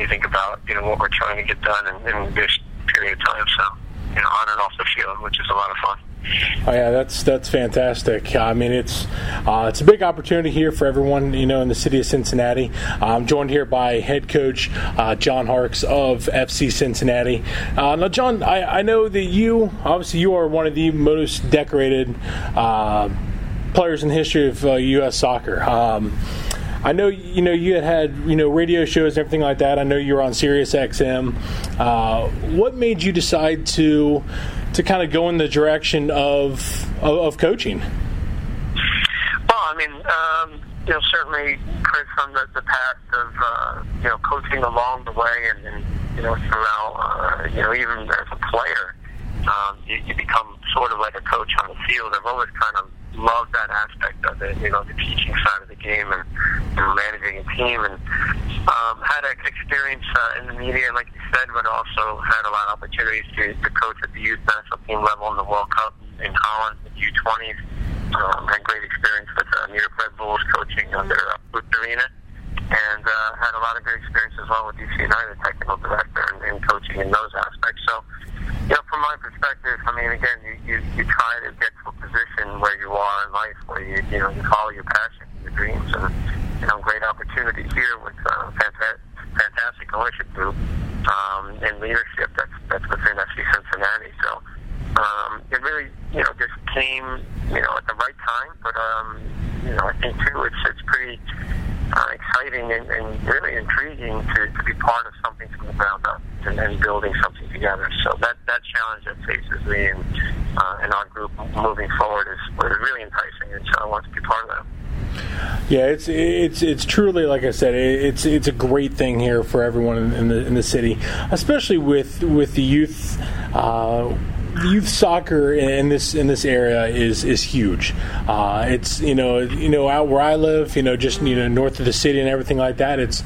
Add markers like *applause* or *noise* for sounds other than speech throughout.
you think about you know what we're trying to get done in, in this period of time. So you know, on and off the field, which is a lot of fun. Oh yeah, that's that's fantastic. I mean, it's uh, it's a big opportunity here for everyone, you know, in the city of Cincinnati. I'm joined here by head coach uh, John Harkes of FC Cincinnati. Uh, now, John, I, I, know that you obviously you are one of the most decorated uh, players in the history of U.S. Uh, soccer. Um, I know you know you had had you know radio shows and everything like that. I know you were on Sirius XM. Uh, what made you decide to to kind of go in the direction of of, of coaching? Well, I mean, um, you know, certainly, Chris, from the, the path of uh, you know coaching along the way, and, and you know throughout, uh, you know, even as a player, um, you, you become sort of like a coach on the field. I've always kind of loved that aspect of it, you know, the teaching side of game and, and managing a team. And um, had experience uh, in the media, like you said, but also had a lot of opportunities to, to coach at the youth national team level in the World Cup in Holland, the U20s. Um, had great experience with uh, New York Red Bulls coaching under uh, Bruce Arena. And uh, had a lot of great experience as well with DC United technical director and, and coaching in those aspects. So, you know, from my perspective, I mean, again, you, you, you try to get to a position where you are in life, where you, you know, you follow your passion, your dreams, and, you know, great opportunity here with uh, fantastic, fantastic ownership group um, and leadership that's, that's within FC Cincinnati. So, um, it really, you know, just came, you know, at the right time, but, um, you know, I think too, it's, it's pretty, uh, exciting and, and really intriguing to, to be part of something from the ground up and, and building together. So that, that challenge that faces me and, uh, and our group moving forward is, is really enticing, and so I want to be part of that. Yeah, it's it's it's truly like I said, it's it's a great thing here for everyone in the in the city, especially with with the youth. Uh, youth soccer in this in this area is is huge. Uh, it's you know you know out where I live, you know just you know north of the city and everything like that. It's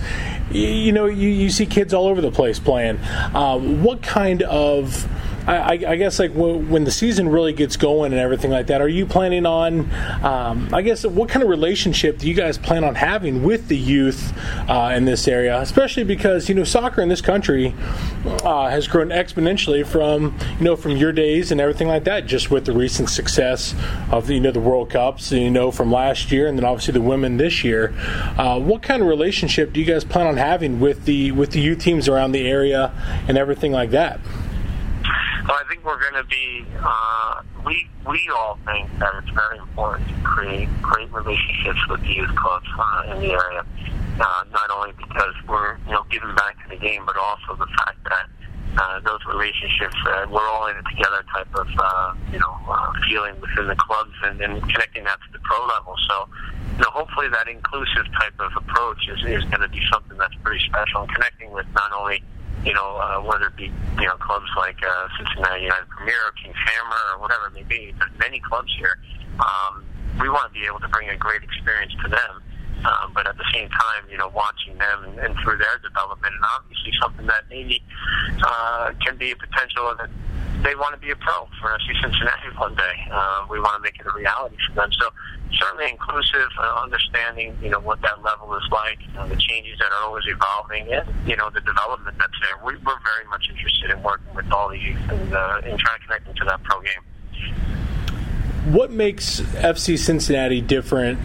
you know you, you see kids all over the place playing. Uh, what kind of I, I, guess like when the season really gets going and everything like that, are you planning on? Um, I guess what kind of relationship do you guys plan on having with the youth uh, in this area, especially because you know soccer in this country uh, has grown exponentially from you know from your days and everything like that, just with the recent success of the, you know the World Cups, you know from last year, and then obviously the women this year. Uh, what kind of relationship do you guys plan on having with the with the youth teams around the area and everything like that? Well, I think we're going to be. Uh, we we all think that it's very important to create great relationships with the youth clubs uh, in the area. Uh, not only because we're you know giving back to the game, but also the fact that uh, those relationships, uh, we're all in it together type of uh, you know uh, feeling within the clubs, and, and connecting that to the pro level. So, you know, hopefully that inclusive type of approach is is going to be something that's pretty special, and connecting with not only you know, uh, whether it be, you know, clubs like uh, Cincinnati United Premier or Kings Hammer or whatever it may be. There's many clubs here. Um, we want to be able to bring a great experience to them. Um, but at the same time, you know, watching them and, and through their development, and obviously something that maybe uh, can be a potential that they want to be a pro for FC Cincinnati one day. Uh, we want to make it a reality for them. So certainly inclusive, uh, understanding, you know, what that level is like, you know, the changes that are always evolving, and, you know, the development that's there. We, we're very much interested in working with all the youth and, uh, and trying to connect them to that pro game what makes FC Cincinnati different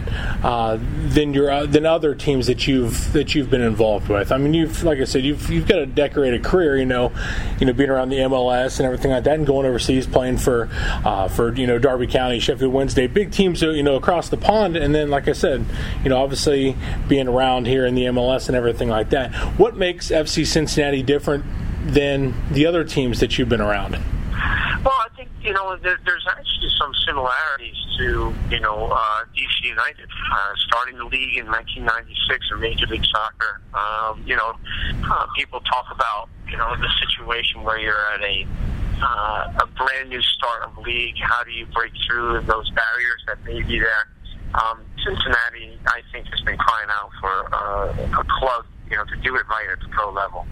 uh, than your uh, than other teams that you've that you've been involved with? I mean, you've like I said, you've you've got a decorated career. You know, you know, being around the MLS and everything like that, and going overseas playing for uh, for you know Derby County, Sheffield Wednesday, big teams you know across the pond. And then, like I said, you know, obviously being around here in the MLS and everything like that. What makes FC Cincinnati different than the other teams that you've been around? Think you know there, there's actually some similarities to you know uh, DC United uh, starting the league in 1996 in Major League Soccer. Um, you know, uh, people talk about you know the situation where you're at a uh, a brand new start of league. How do you break through those barriers that may be there? Um, Cincinnati, I think, has been crying out for uh, a club, you know, to do it right at the pro level,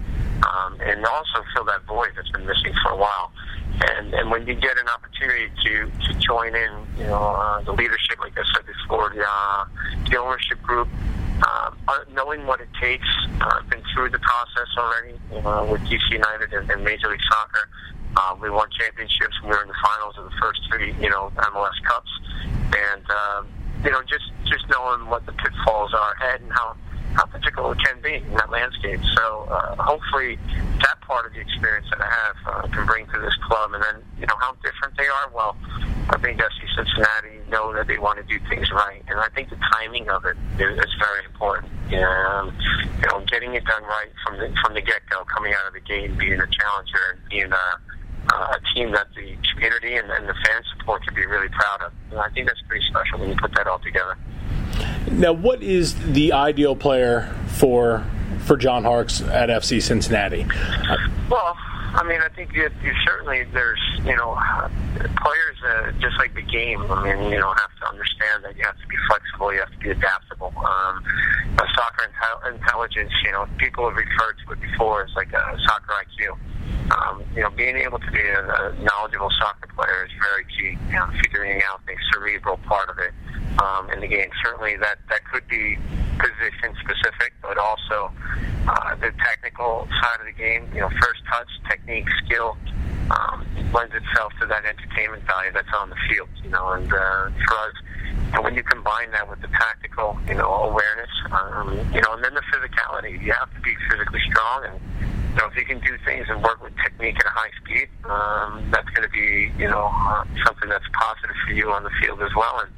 um, and also fill that void that's been missing for a while. And and when you get an opportunity to to join in, you know, uh, the leadership, like I said before, the uh, the ownership group, uh, knowing what it takes. Uh, I've been through the process already uh, with DC United and, and Major League Soccer. Uh, we won championships. We were in the finals of the first three, you know, MLS Cups, and um, you know, just just knowing what the pitfalls are ahead and how how difficult it can be in that landscape. So uh, hopefully, that part of the experience that I have uh, can bring to this club, and then you know how different they are. Well, I think FC Cincinnati know that they want to do things right, and I think the timing of it is, very important. Um, you know, getting it done right from the from the get go, coming out of the gate, being a challenger, and being a a team that the community and, and the fan support can be really proud of. And I think that's pretty special when you put that all together. Now, what is the ideal player for for John Harkes at FC Cincinnati? Well, I mean, I think you, you certainly there's you know players uh, just like the game. I mean, you don't have to understand that you have to be flexible, you have to be adaptable. Um, soccer intel- intelligence, you know, people have referred to it before as like a soccer IQ um, you know, being able to be a, a knowledgeable soccer player is very key. You know, figuring out the cerebral part of it um, in the game. Certainly, that that could be position specific, but also uh, the technical side of the game. You know, first touch, technique, skill. Um, lends itself to that entertainment value that's on the field, you know, and uh, for us, and when you combine that with the tactical, you know, awareness, um, you know, and then the physicality, you have to be physically strong and know, if you can do things and work with technique at a high speed, um, that's going to be, you know, uh, something that's positive for you on the field as well. And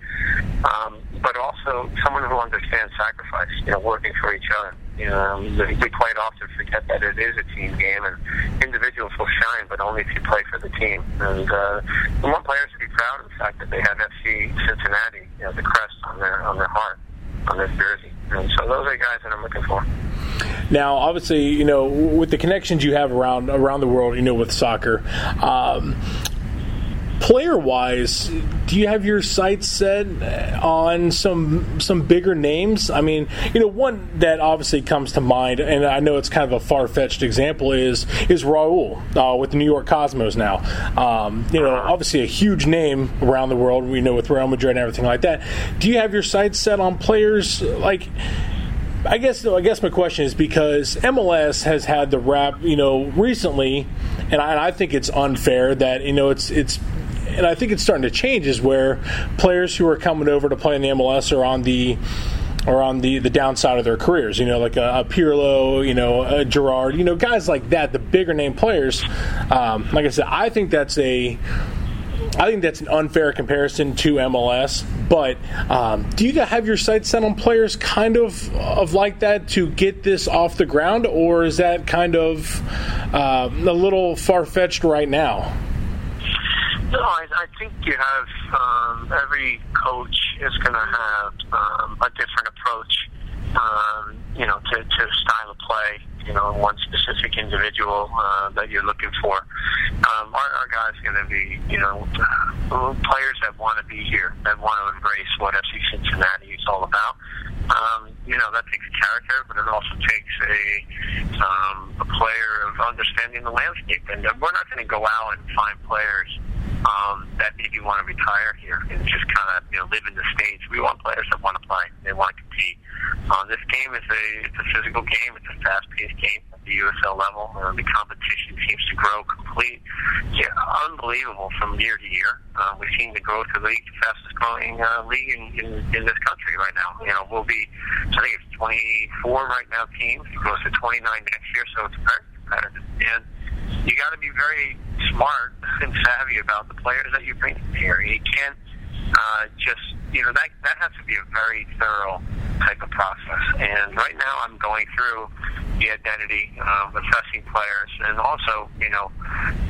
um, but also someone who understands sacrifice, you know, working for each other. You know, we quite often forget that it is a team game, and individuals will shine, but only if you play for the team. And uh, we want players to be proud of the fact that they have FC Cincinnati, you know, the crest on their on their heart, on their jersey. And so those are guys that I'm looking for. Now, obviously, you know, with the connections you have around around the world, you know, with soccer, um, player wise, do you have your sights set on some some bigger names? I mean, you know, one that obviously comes to mind, and I know it's kind of a far fetched example, is is Raul uh, with the New York Cosmos now. Um, you know, obviously a huge name around the world. We know with Real Madrid and everything like that. Do you have your sights set on players like? I guess I guess my question is because MLS has had the rap, you know, recently, and I, and I think it's unfair that you know it's it's and I think it's starting to change is where players who are coming over to play in the MLS are on the or on the, the downside of their careers, you know, like a, a Pirlo, you know, a Gerrard, you know, guys like that, the bigger name players. Um, like I said, I think that's a I think that's an unfair comparison to MLS. But um, do you have your sights set on players kind of of like that to get this off the ground, or is that kind of uh, a little far fetched right now? No, I, I think you have um, every coach is going to have um, a different approach, um, you know, to, to style of play you know, one specific individual uh, that you're looking for. Um, our, our guys going to be, you know, players that want to be here, that want to embrace what FC Cincinnati is all about. Um, you know, that takes character, but it also takes a um, a player of understanding the landscape. And uh, we're not going to go out and find players um, that maybe want to retire here just kind of you know live in the states. We want players that want to play, they want to compete. Uh, this game is a it's a physical game. It's a fast-paced game at the USL level. Uh, the competition seems to grow complete, yeah, unbelievable from year to year. Uh, we've seen the growth of the league, fastest-growing uh, league in, in in this country right now. You know, we'll be I think it's 24 right now teams. It goes to 29 next year, so it's very competitive and you got to be very smart and savvy about the players that you bring here. You can't uh, just, you know, that that has to be a very thorough type of process. And right now, I'm going through the identity of assessing players, and also, you know,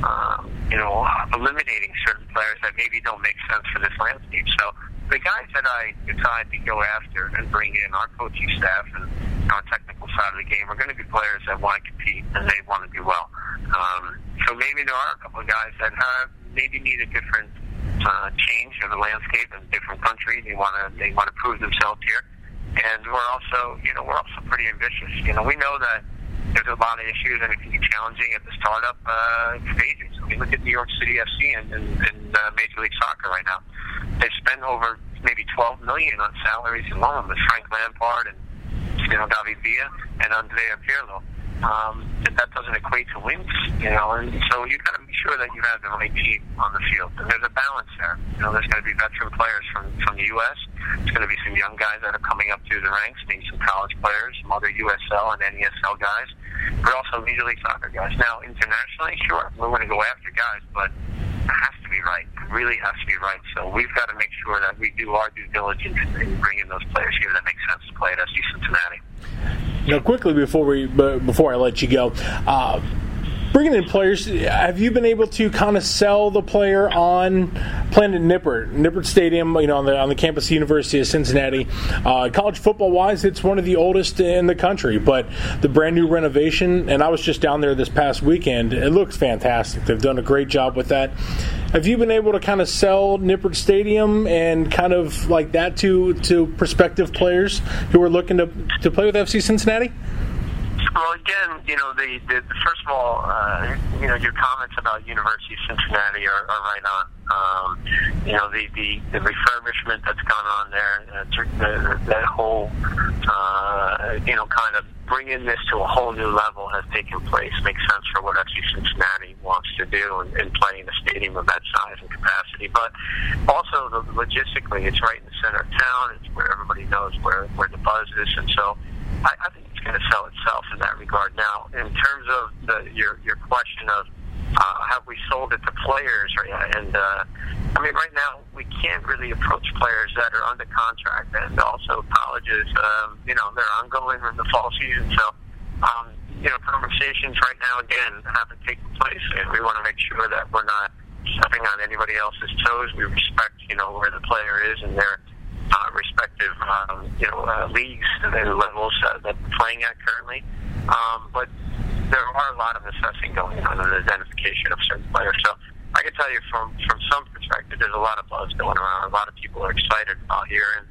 um, you know, eliminating certain players that maybe don't make sense for this landscape. So the guys that I decide to go after and bring in our coaching staff and our technical side of the game are going to be players that want to compete and they want to do well. Um, so maybe there are a couple of guys that have maybe need a different uh, change of the landscape in a different country. They want to they want to prove themselves here, and we're also you know we're also pretty ambitious. You know we know that there's a lot of issues and it can be challenging at the startup uh, stages. I mean, look at New York City FC and, and, and uh, Major League Soccer right now. They spend over maybe 12 million on salaries alone with Frank Lampard and you know, David Villa and Andrea Pirlo. Um, that doesn't equate to wins, you know, and so you've got to be sure that you have the right team on the field. And there's a balance there. You know, there's going to be veteran players from from the U.S. There's going to be some young guys that are coming up through the ranks, maybe some college players, some other USL and NASL guys, but also Major League Soccer guys. Now, internationally, sure, we're going to go after guys, but it has to be right. It really has to be right. So we've got to make sure that we do our due diligence in bringing those players here that make sense to play at FC Cincinnati. Now, quickly before we before I let you go, uh, bringing in players, have you been able to kind of sell the player on Planet Nippert, Nippert Stadium, you know, on the on the campus of the University of Cincinnati? Uh, college football wise, it's one of the oldest in the country, but the brand new renovation, and I was just down there this past weekend. It looks fantastic. They've done a great job with that. Have you been able to kind of sell Nippert Stadium and kind of like that to to prospective players who are looking to to play with FC Cincinnati? Well, again, you know, the, the, first of all, uh, you know, your comments about University of Cincinnati are, are right on. Um, you know, the, the, the refurbishment that's gone on there, uh, the, that whole, uh, you know, kind of bringing this to a whole new level has taken place. Makes sense for what FC Cincinnati wants to do in, in playing a stadium of that size and capacity. But also, the, logistically, it's right in the center of town. It's where everybody knows where, where the buzz is. And so I, I think it's going to sell itself in that regard. Now, in terms of the, your your question of uh, have we sold it to players, right? and uh, I mean, right now we can't really approach players that are under contract, and also colleges. Um, you know, they're ongoing in the fall season, so. Um, you know, conversations right now again haven't taken place, and we want to make sure that we're not stepping on anybody else's toes. We respect, you know, where the player is and their uh, respective um, you know uh, leagues and levels uh, that they're playing at currently. Um, but there are a lot of assessing going on and identification of certain players. So I can tell you from from some perspective, there's a lot of buzz going around. A lot of people are excited about here, and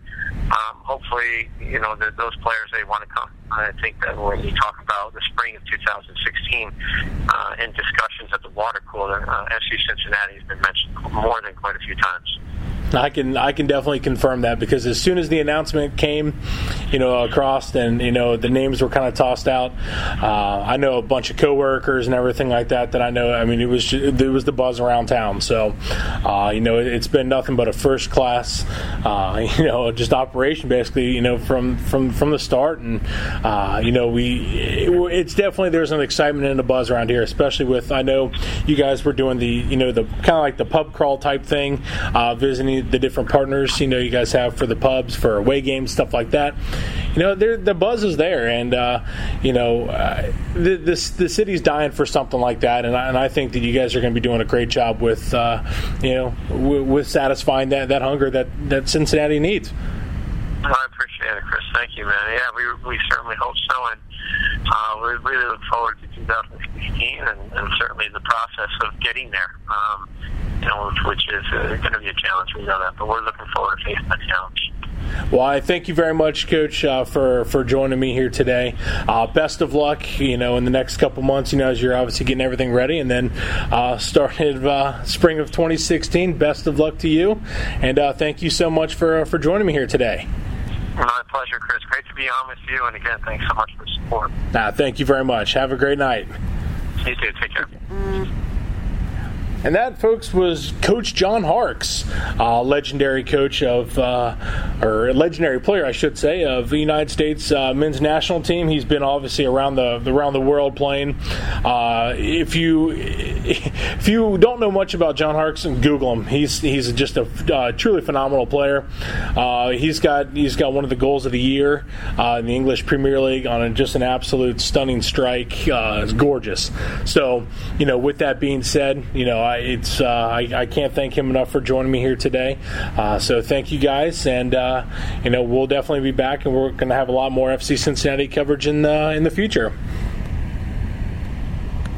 um, hopefully, you know, the, those players they want to come. I think that when you talk about the spring of 2016 uh, in discussions at the water cooler, uh, FC Cincinnati has been mentioned more than quite a few times. I can I can definitely confirm that because as soon as the announcement came, you know, across and you know the names were kind of tossed out. Uh, I know a bunch of coworkers and everything like that. That I know. I mean, it was it was the buzz around town. So, uh, you know, it's been nothing but a first class, uh, *laughs* you know, just operation basically. You know, from from from the start, and uh, you know, we it, it's definitely there's an excitement and a buzz around here, especially with I know you guys were doing the you know the kind of like the pub crawl type thing, uh, the different partners you know you guys have for the pubs for away games stuff like that. You know the buzz is there and uh, you know uh, the, this, the city's dying for something like that and I, and I think that you guys are going to be doing a great job with uh, you know w- with satisfying that, that hunger that, that Cincinnati needs. I appreciate it Chris. Thank you man. Yeah we, we certainly hope so and uh, we really look forward to 2016 and, and certainly the process of getting there. Um, which is uh, going to be a challenge. We know that, but we're looking forward to facing that challenge. Well, I thank you very much, Coach, uh, for for joining me here today. Uh, best of luck, you know, in the next couple months. You know, as you're obviously getting everything ready, and then uh, started uh, spring of 2016. Best of luck to you, and uh, thank you so much for uh, for joining me here today. My pleasure, Chris. Great to be on with you, and again, thanks so much for the support. thank you very much. Have a great night. You too. Take care. And that, folks, was Coach John Harkes, uh, legendary coach of, uh, or legendary player, I should say, of the United States uh, men's national team. He's been obviously around the around the world playing. Uh, if you *laughs* if you don't know much about John Harkes, Google him. He's he's just a uh, truly phenomenal player. Uh, he's got he's got one of the goals of the year in the English Premier League on a, just an absolute stunning strike. it's gorgeous. So, you know, with that being said, you know I, it's uh, I, I, can't thank him enough for joining me here today. Uh, so thank you guys, and uh, you know we'll definitely be back, and we're going to have a lot more FC Cincinnati coverage in the in the future.